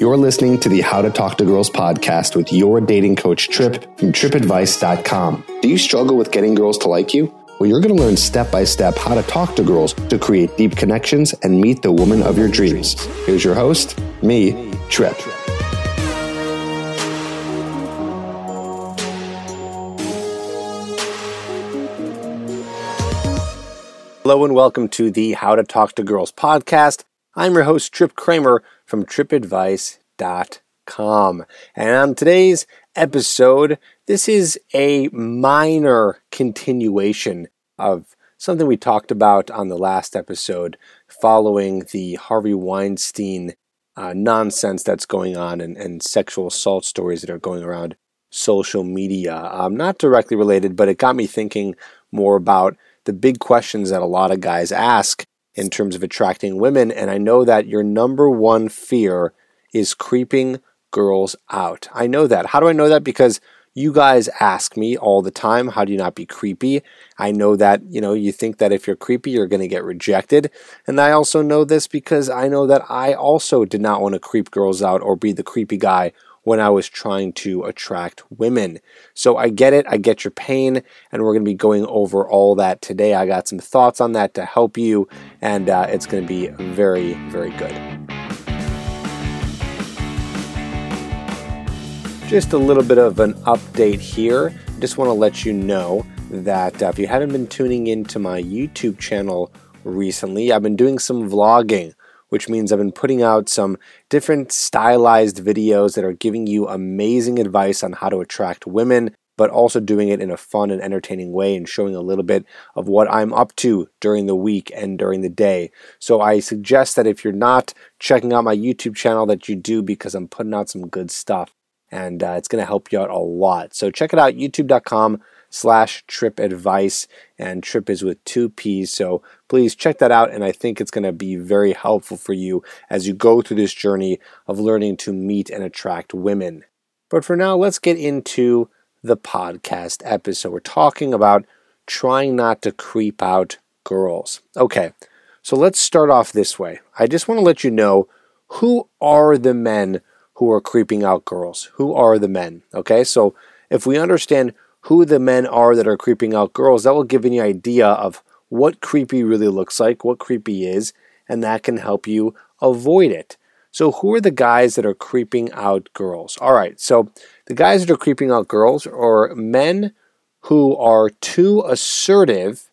You're listening to the How to Talk to Girls podcast with your dating coach, Trip, from tripadvice.com. Do you struggle with getting girls to like you? Well, you're going to learn step by step how to talk to girls to create deep connections and meet the woman of your dreams. Here's your host, me, Trip. Hello and welcome to the How to Talk to Girls podcast. I'm your host, Trip Kramer from tripadvice.com. And on today's episode, this is a minor continuation of something we talked about on the last episode following the Harvey Weinstein uh, nonsense that's going on and, and, sexual assault stories that are going around social media. Um, not directly related, but it got me thinking more about the big questions that a lot of guys ask in terms of attracting women. And I know that your number one fear is creeping girls out. I know that. How do I know that? Because you guys ask me all the time, how do you not be creepy? I know that, you know, you think that if you're creepy, you're going to get rejected. And I also know this because I know that I also did not want to creep girls out or be the creepy guy when I was trying to attract women. So I get it, I get your pain, and we're going to be going over all that today. I got some thoughts on that to help you, and uh, it's going to be very, very good. Just a little bit of an update here. Just want to let you know that uh, if you haven't been tuning into my YouTube channel recently, I've been doing some vlogging which means I've been putting out some different stylized videos that are giving you amazing advice on how to attract women, but also doing it in a fun and entertaining way and showing a little bit of what I'm up to during the week and during the day. So I suggest that if you're not checking out my YouTube channel, that you do because I'm putting out some good stuff and uh, it's going to help you out a lot. So check it out, youtube.com slash trip advice and trip is with two p's. So please check that out and i think it's going to be very helpful for you as you go through this journey of learning to meet and attract women. But for now let's get into the podcast episode. We're talking about trying not to creep out girls. Okay so let's start off this way. I just want to let you know who are the men who are creeping out girls? Who are the men? Okay so if we understand who the men are that are creeping out girls, that will give you an idea of what creepy really looks like, what creepy is, and that can help you avoid it. So, who are the guys that are creeping out girls? All right, so the guys that are creeping out girls are men who are too assertive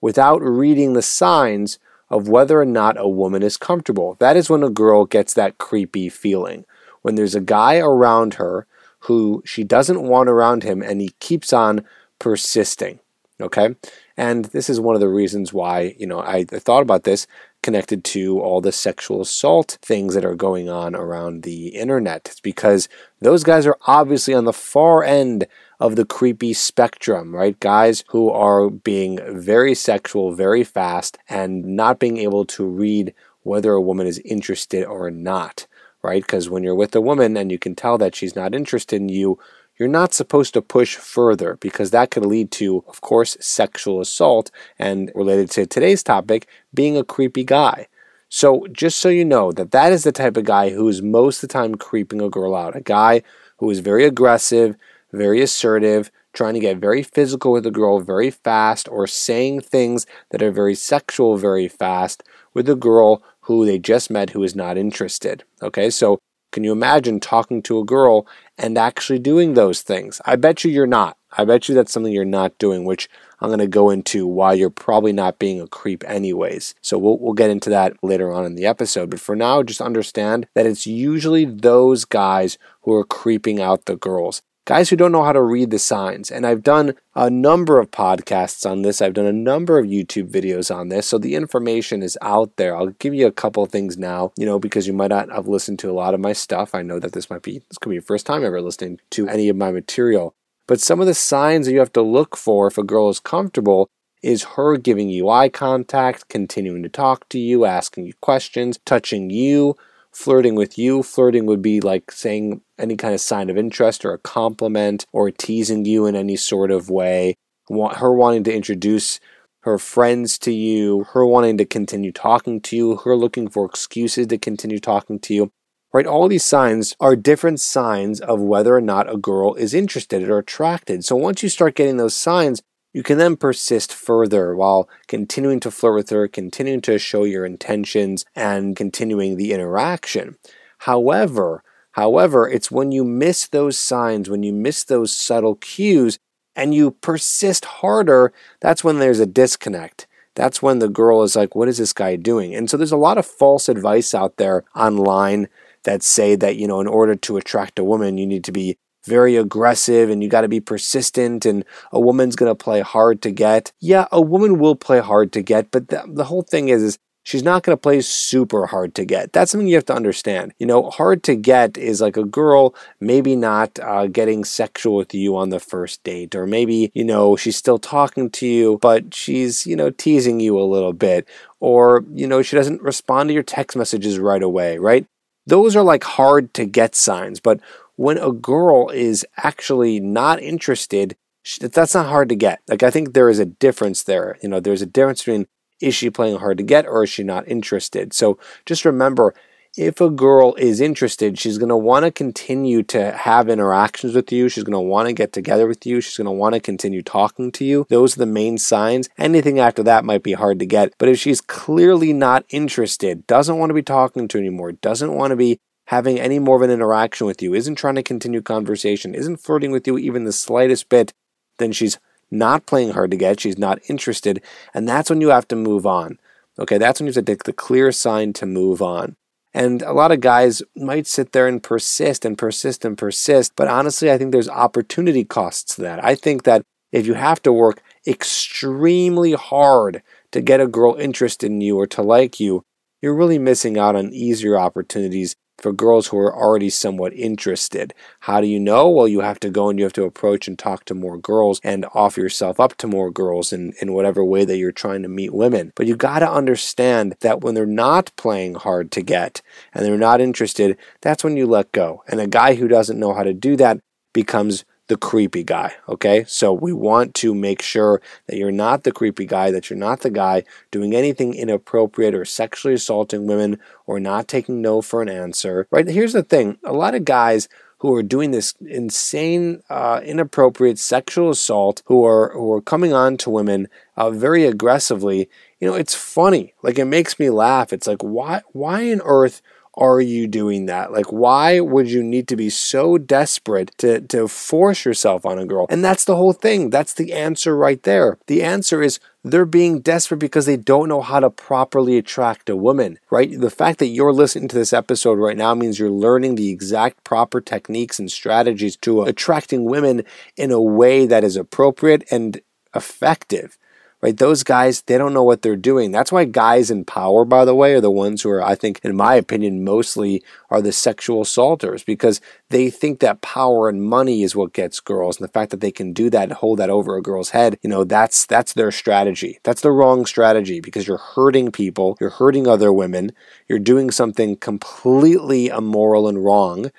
without reading the signs of whether or not a woman is comfortable. That is when a girl gets that creepy feeling. When there's a guy around her who she doesn't want around him and he keeps on persisting. Okay. And this is one of the reasons why, you know, I, thought about this connected to all the sexual assault things that are going on around the internet. It's because those guys are obviously on the far end of the creepy spectrum, right? Guys who are being very sexual very fast and not being able to read whether a woman is interested or not right? Because when you're with a woman and you can tell that she's not interested in you, you're not supposed to push further because that could lead to, of course, sexual assault and related to today's topic, being a creepy guy. So, just so you know that that is the type of guy who is most of the time creeping a girl out. A guy who is very aggressive, very assertive, trying to get very physical with a girl very fast, or saying things that are very sexual very fast with a girl who they just met who is not interested. Okay, so can you imagine talking to a girl and actually doing those things? I bet you you're not. I bet you that's something you're not doing, which I'm going to go into why you're probably not being a creep, anyways. So we'll, we'll get into that later on in the episode. But for now, just understand that it's usually those guys who are creeping out the girls guys who don't know how to read the signs. And I've done a number of podcasts on this, I've done a number of YouTube videos on this. So the information is out there. I'll give you a couple of things now, you know, because you might not have listened to a lot of my stuff. I know that this might be, this could be your first time ever listening to any of my material. But some of the signs that you have to look for if a girl is comfortable is her giving you eye contact, continuing to talk to you, asking you questions, touching you, flirting with you. Flirting would be like saying any kind of sign of interest or a compliment or teasing you in any sort of way. Her wanting to introduce her friends to you, her wanting to continue talking to you, her looking for excuses to continue talking to you. right? All these signs are different signs of whether or not a girl is interested or attracted. So once you start getting those signs, you can then persist further while continuing to flirt with her, continuing to show your intentions, and continuing the interaction. However, however, it's when you miss those signs, when you miss those subtle cues, and you persist harder, that's when there's a disconnect. That's when the girl is like, What is this guy doing? And so there's a lot of false advice out there online that say that, you know, in order to attract a woman, you need to be very aggressive and you got to be persistent and a woman's going to play hard to get. Yeah, a woman will play hard to get, but the, the whole thing is, is she's not going to play super hard to get. That's something you have to understand. You know, hard to get is like a girl maybe not uh, getting sexual with you on the first date, or maybe, you know, she's still talking to you, but she's, you know, teasing you a little bit, or, you know, she doesn't respond to your text messages right away, right? Those are like hard to get signs. But when a girl is actually not interested, that's not hard to get. Like, I think there is a difference there. You know, there's a difference between is she playing hard to get or is she not interested? So just remember if a girl is interested, she's going to want to continue to have interactions with you. She's going to want to get together with you. She's going to want to continue talking to you. Those are the main signs. Anything after that might be hard to get. But if she's clearly not interested, doesn't want to be talking to anymore, doesn't want to be having any more of an interaction with you, isn't trying to continue conversation, isn't flirting with you even the slightest bit, then she's not playing hard to get. She's not interested. And that's when you have to move on. Okay, that's when you have to take the clear sign to move on. And a lot of guys might sit there and persist and persist and persist. But honestly, I think there's opportunity costs to that. I think that if you have to work extremely hard to get a girl interested in you or to like you, you're really missing out on easier opportunities for girls who are already somewhat interested. How do you know? Well, you have to go and you have to approach and talk to more girls and offer yourself up to more girls in, in whatever way that you're trying to meet women. But you got to understand that when they're not playing hard to get and they're not interested, that's when you let go. And a guy who doesn't know how to do that becomes the creepy guy. Okay. So we want to make sure that you're not the creepy guy, that you're not the guy doing anything inappropriate or sexually assaulting women or not taking no for an answer. Right. Here's the thing a lot of guys who are doing this insane, uh, inappropriate sexual assault, who are who are coming on to women uh, very aggressively. You know, it's funny. Like it makes me laugh. It's like why why on earth are you doing that? Like, why would you need to be so desperate to, to force yourself on a girl? And that's the whole thing. That's the answer right there. The answer is they're being desperate because they don't know how to properly attract a woman, right? The fact that you're listening to this episode right now means you're learning the exact proper techniques and strategies to attracting women in a way that is appropriate and effective right? Those guys, they don't know what they're doing. That's why guys in power, by the way, are the ones who are, I think, in my opinion, mostly are the sexual assaulters because they think that power and money is what gets girls. And the fact that they can do that and hold that over a girl's head, you know, that's that's their strategy. That's the wrong strategy because you're hurting people, you're hurting other women, you're doing something completely immoral and wrong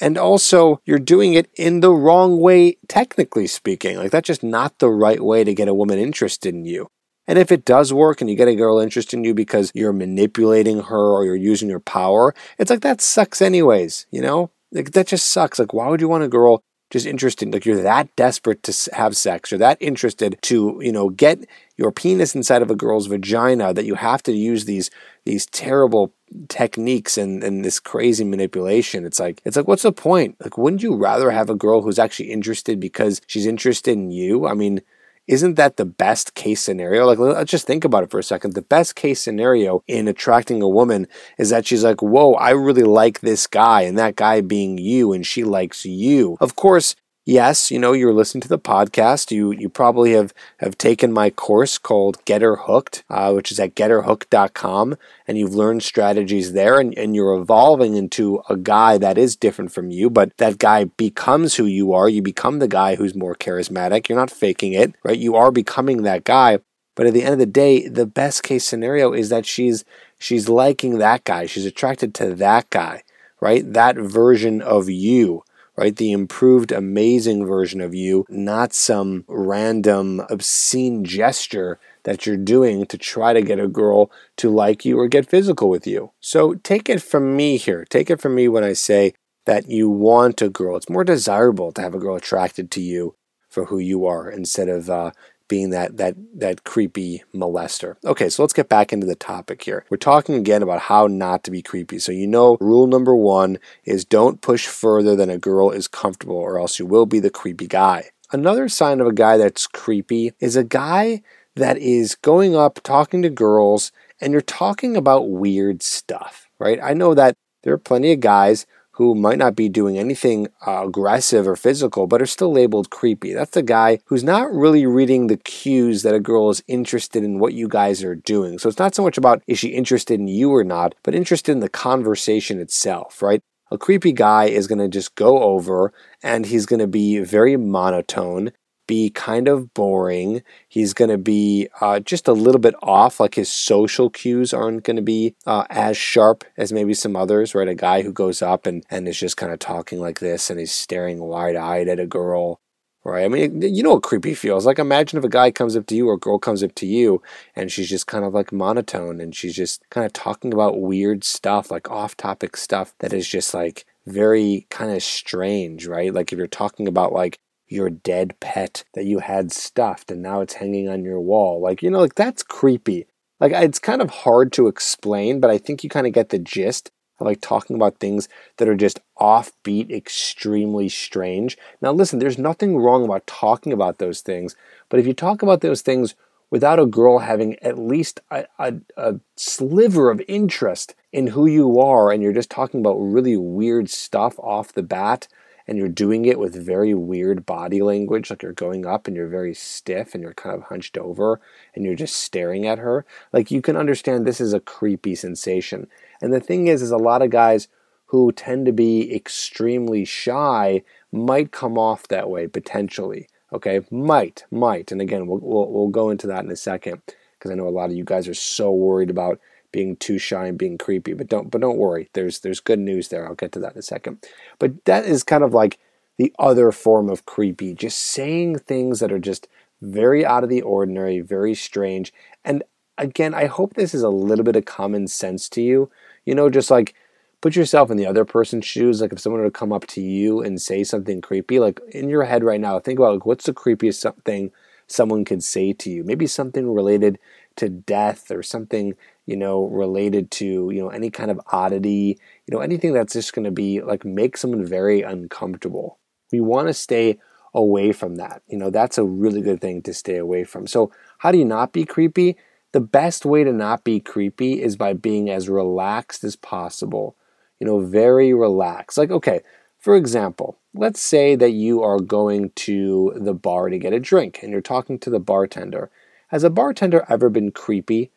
and also you're doing it in the wrong way, technically speaking. Like that's just not the right way to get a woman interested in you. And if it does work and you get a girl interested in you because you're manipulating her or you're using your power, it's like that sucks anyways, you know? Like that just sucks. Like why would you want a girl just interested like you're that desperate to have sex. You're that interested to you know get your penis inside of a girl's vagina that you have to use these these terrible techniques and, and this crazy manipulation. It's like it's like what's the point? Like wouldn't you rather have a girl who's actually interested because she's interested in you? I mean isn't that the best case scenario? Like, let's just think about it for a second. The best case scenario in attracting a woman is that she's like, whoa, I really like this guy, and that guy being you, and she likes you. Of course, yes, you know, you're listening to the podcast. You you probably have have taken my course called Get Her Hooked, uh, which is at getherhooked.com, and you've learned strategies there, and, and you're evolving into a guy that is different from you, but that guy becomes who you are. You become the guy who's more charismatic. You're not faking it, right? You are becoming that guy. But at the end of the day, the best case scenario is that she's she's liking that guy. She's attracted to that guy, right? That version of you right? The improved, amazing version of you, not some random, obscene gesture that you're doing to try to get a girl to like you or get physical with you. So take it from me here. Take it from me when I say that you want a girl. It's more desirable to have a girl attracted to you for who you are instead of uh, being that that that creepy molester. Okay, so let's get back into the topic here. We're talking again about how not to be creepy. So you know, rule number 1 is don't push further than a girl is comfortable or else you will be the creepy guy. Another sign of a guy that's creepy is a guy that is going up talking to girls and you're talking about weird stuff, right? I know that there are plenty of guys who might not be doing anything uh, aggressive or physical, but are still labeled creepy. That's the guy who's not really reading the cues that a girl is interested in what you guys are doing. So it's not so much about is she interested in you or not, but interested in the conversation itself, right? A creepy guy is going to just go over and he's going to be very monotone be kind of boring. He's going to be uh, just a little bit off, like his social cues aren't going to be uh, as sharp as maybe some others, right? A guy who goes up and, and is just kind of talking like this and he's staring wide eyed at a girl, right? I mean, you know what creepy feels like. Imagine if a guy comes up to you or a girl comes up to you and she's just kind of like monotone and she's just kind of talking about weird stuff, like off topic stuff that is just like very kind of strange, right? Like if you're talking about like your dead pet that you had stuffed and now it's hanging on your wall. Like, you know, like that's creepy. Like, it's kind of hard to explain, but I think you kind of get the gist of like talking about things that are just offbeat, extremely strange. Now, listen, there's nothing wrong about talking about those things, but if you talk about those things without a girl having at least a, a, a sliver of interest in who you are and you're just talking about really weird stuff off the bat, and you're doing it with very weird body language, like you're going up and you're very stiff and you're kind of hunched over and you're just staring at her, like you can understand this is a creepy sensation. And the thing is, is a lot of guys who tend to be extremely shy might come off that way potentially. Okay, might, might. And again, we'll, we'll, we'll go into that in a second because I know a lot of you guys are so worried about being too shy and being creepy. But don't but don't worry. There's there's good news there. I'll get to that in a second. But that is kind of like the other form of creepy, just saying things that are just very out of the ordinary, very strange. And again, I hope this is a little bit of common sense to you. You know, just like put yourself in the other person's shoes. Like if someone were to come up to you and say something creepy, like in your head right now, think about like what's the creepiest thing someone could say to you? Maybe something related to death or something you know, related to, you know, any kind of oddity, you know, anything that's just going to be like make someone very uncomfortable. We want to stay away from that. You know, that's a really good thing to stay away from. So, how do you not be creepy? The best way to not be creepy is by being as relaxed as possible. You know, very relaxed. Like, okay, for example, let's say that you are going to the bar to get a drink and you're talking to the bartender. Has a bartender ever been creepy?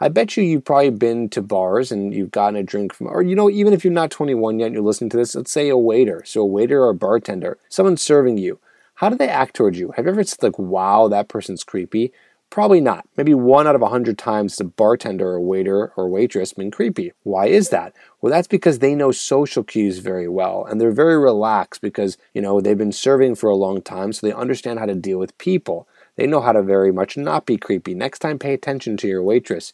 I bet you you've probably been to bars and you've gotten a drink from, or you know, even if you're not 21 yet and you're listening to this, let's say a waiter. So a waiter or a bartender, someone serving you. How do they act towards you? Have you ever said like, wow, that person's creepy? Probably not. Maybe one out of a hundred times the bartender or waiter or waitress been creepy. Why is that? Well, that's because they know social cues very well and they're very relaxed because, you know, they've been serving for a long time, so they understand how to deal with people. They know how to very much not be creepy. Next time, pay attention to your waitress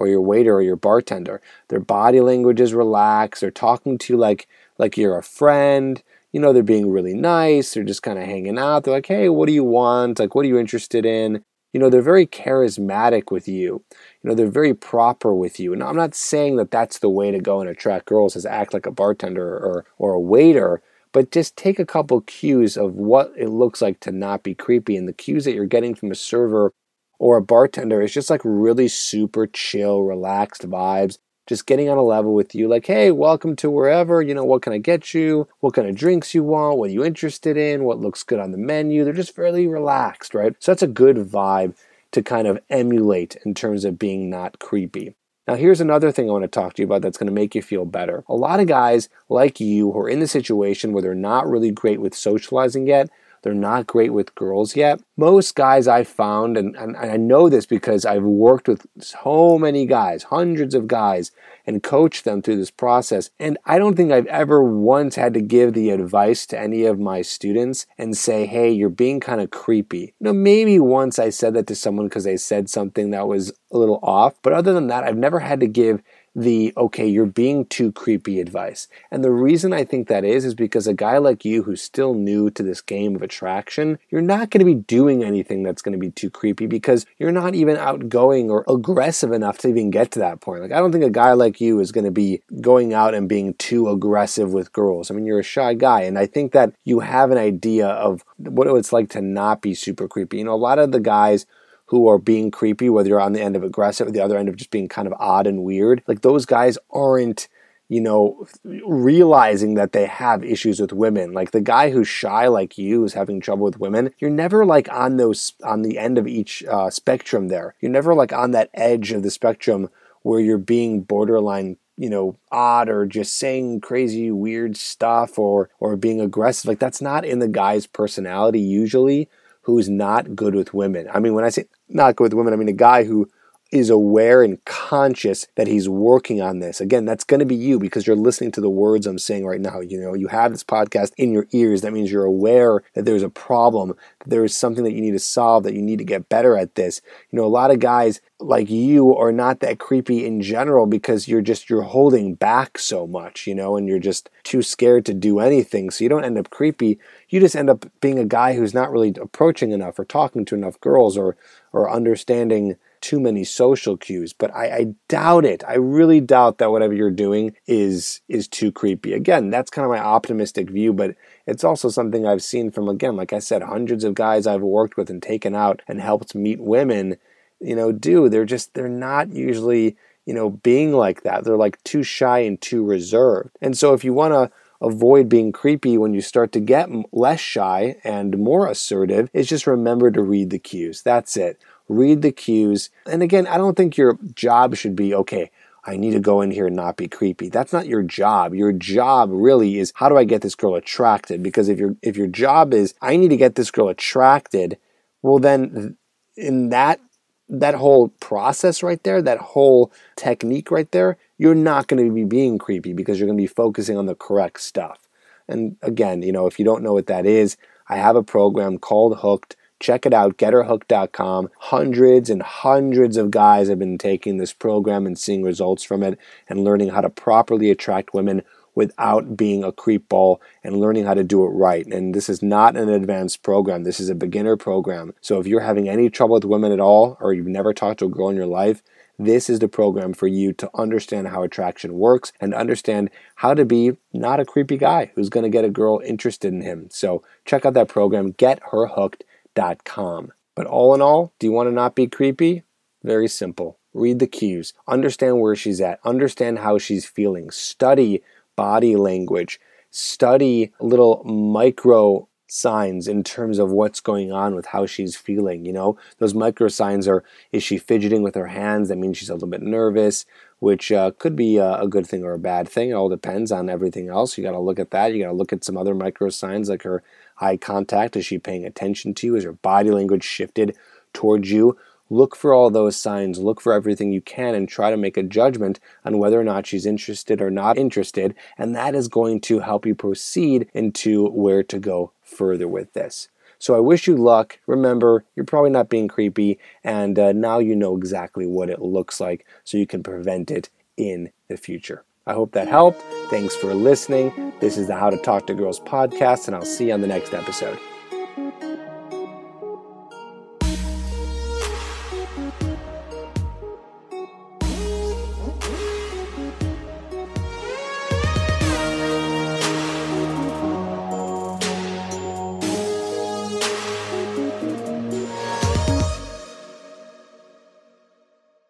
or your waiter or your bartender. Their body language is relaxed. They're talking to you like like you're a friend. You know, they're being really nice. They're just kind of hanging out. They're like, "Hey, what do you want? Like, what are you interested in?" You know, they're very charismatic with you. You know, they're very proper with you. And I'm not saying that that's the way to go and attract girls is act like a bartender or or a waiter, but just take a couple cues of what it looks like to not be creepy and the cues that you're getting from a server or a bartender is just like really super chill, relaxed vibes, just getting on a level with you, like, hey, welcome to wherever, you know, what can I get you? What kind of drinks you want? What are you interested in? What looks good on the menu? They're just fairly relaxed, right? So that's a good vibe to kind of emulate in terms of being not creepy. Now, here's another thing I want to talk to you about that's going to make you feel better. A lot of guys like you who are in the situation where they're not really great with socializing yet, they're not great with girls yet. Most guys I found, and, and I know this because I've worked with so many guys, hundreds of guys, and coached them through this process. And I don't think I've ever once had to give the advice to any of my students and say, hey, you're being kind of creepy. You know, maybe once I said that to someone because they said something that was a little off. But other than that, I've never had to give the okay, you're being too creepy advice. And the reason I think that is, is because a guy like you who's still new to this game of attraction, you're not going to be doing anything that's going to be too creepy because you're not even outgoing or aggressive enough to even get to that point. Like, I don't think a guy like you is going to be going out and being too aggressive with girls. I mean, you're a shy guy. And I think that you have an idea of what it's like to not be super creepy. You know, a lot of the guys who are being creepy, whether you're on the end of aggressive or the other end of just being kind of odd and weird, like those guys aren't you know, realizing that they have issues with women. Like the guy who's shy, like you, who's having trouble with women, you're never like on those, on the end of each uh, spectrum there. You're never like on that edge of the spectrum where you're being borderline you know odd or just saying crazy weird stuff or or being aggressive like that's not in the guy's personality usually who's not good with women. I mean, when I say not good with women, I mean a guy who is aware and conscious that he's working on this. Again, that's going to be you because you're listening to the words I'm saying right now. You know, you have this podcast in your ears. That means you're aware that there's a problem, that there is something that you need to solve, that you need to get better at this. You know, a lot of guys like you are not that creepy in general because you're just you're holding back so much, you know, and you're just too scared to do anything. So you don't end up creepy. You just end up being a guy who's not really approaching enough or talking to enough girls or or understanding too many social cues. But I, I, doubt it. I really doubt that whatever you're doing is is too creepy. Again, that's kind of my optimistic view, but it's also something I've seen from again, like I said, hundreds of guys I've worked with and taken out and helped meet women, you know, do. They're just they're not usually, you know, being like that. They're like too shy and too reserved. And so if you want to avoid being creepy when you start to get less shy and more assertive is just remember to read the cues. That's it read the cues. And again, I don't think your job should be okay, I need to go in here and not be creepy. That's not your job. Your job really is how do I get this girl attracted? Because if your if your job is I need to get this girl attracted, well then in that that whole process right there, that whole technique right there, you're not going to be being creepy because you're going to be focusing on the correct stuff. And again, you know, if you don't know what that is, I have a program called Hooked Check it out, getherhooked.com. Hundreds and hundreds of guys have been taking this program and seeing results from it and learning how to properly attract women without being a creep ball and learning how to do it right. And this is not an advanced program. This is a beginner program. So if you're having any trouble with women at all, or you've never talked to a girl in your life, this is the program for you to understand how attraction works and understand how to be not a creepy guy who's going to get a girl interested in him. So check out that program, Get Her Hooked com. But all in all, do you want to not be creepy? Very simple. Read the cues, understand where she's at, understand how she's feeling, study body language, study little micro signs in terms of what's going on with how she's feeling. You know, those micro signs are is she fidgeting with her hands? That means she's a little bit nervous, which uh, could be a, a, good thing or a bad thing. It all depends on everything else. You got to look at that. You got to look at some other micro signs like her eye contact? Is she paying attention to you? Is her body language shifted towards you? Look for all those signs, look for everything you can, and try to make a judgment on whether or not she's interested or not interested. And that is going to help you proceed into where to go further with this. So I wish you luck. Remember, you're probably not being creepy, and uh, now you know exactly what it looks like so you can prevent it in the future. I hope that helped. Thanks for listening. This is the How to Talk to Girls podcast, and I'll see you on the next episode.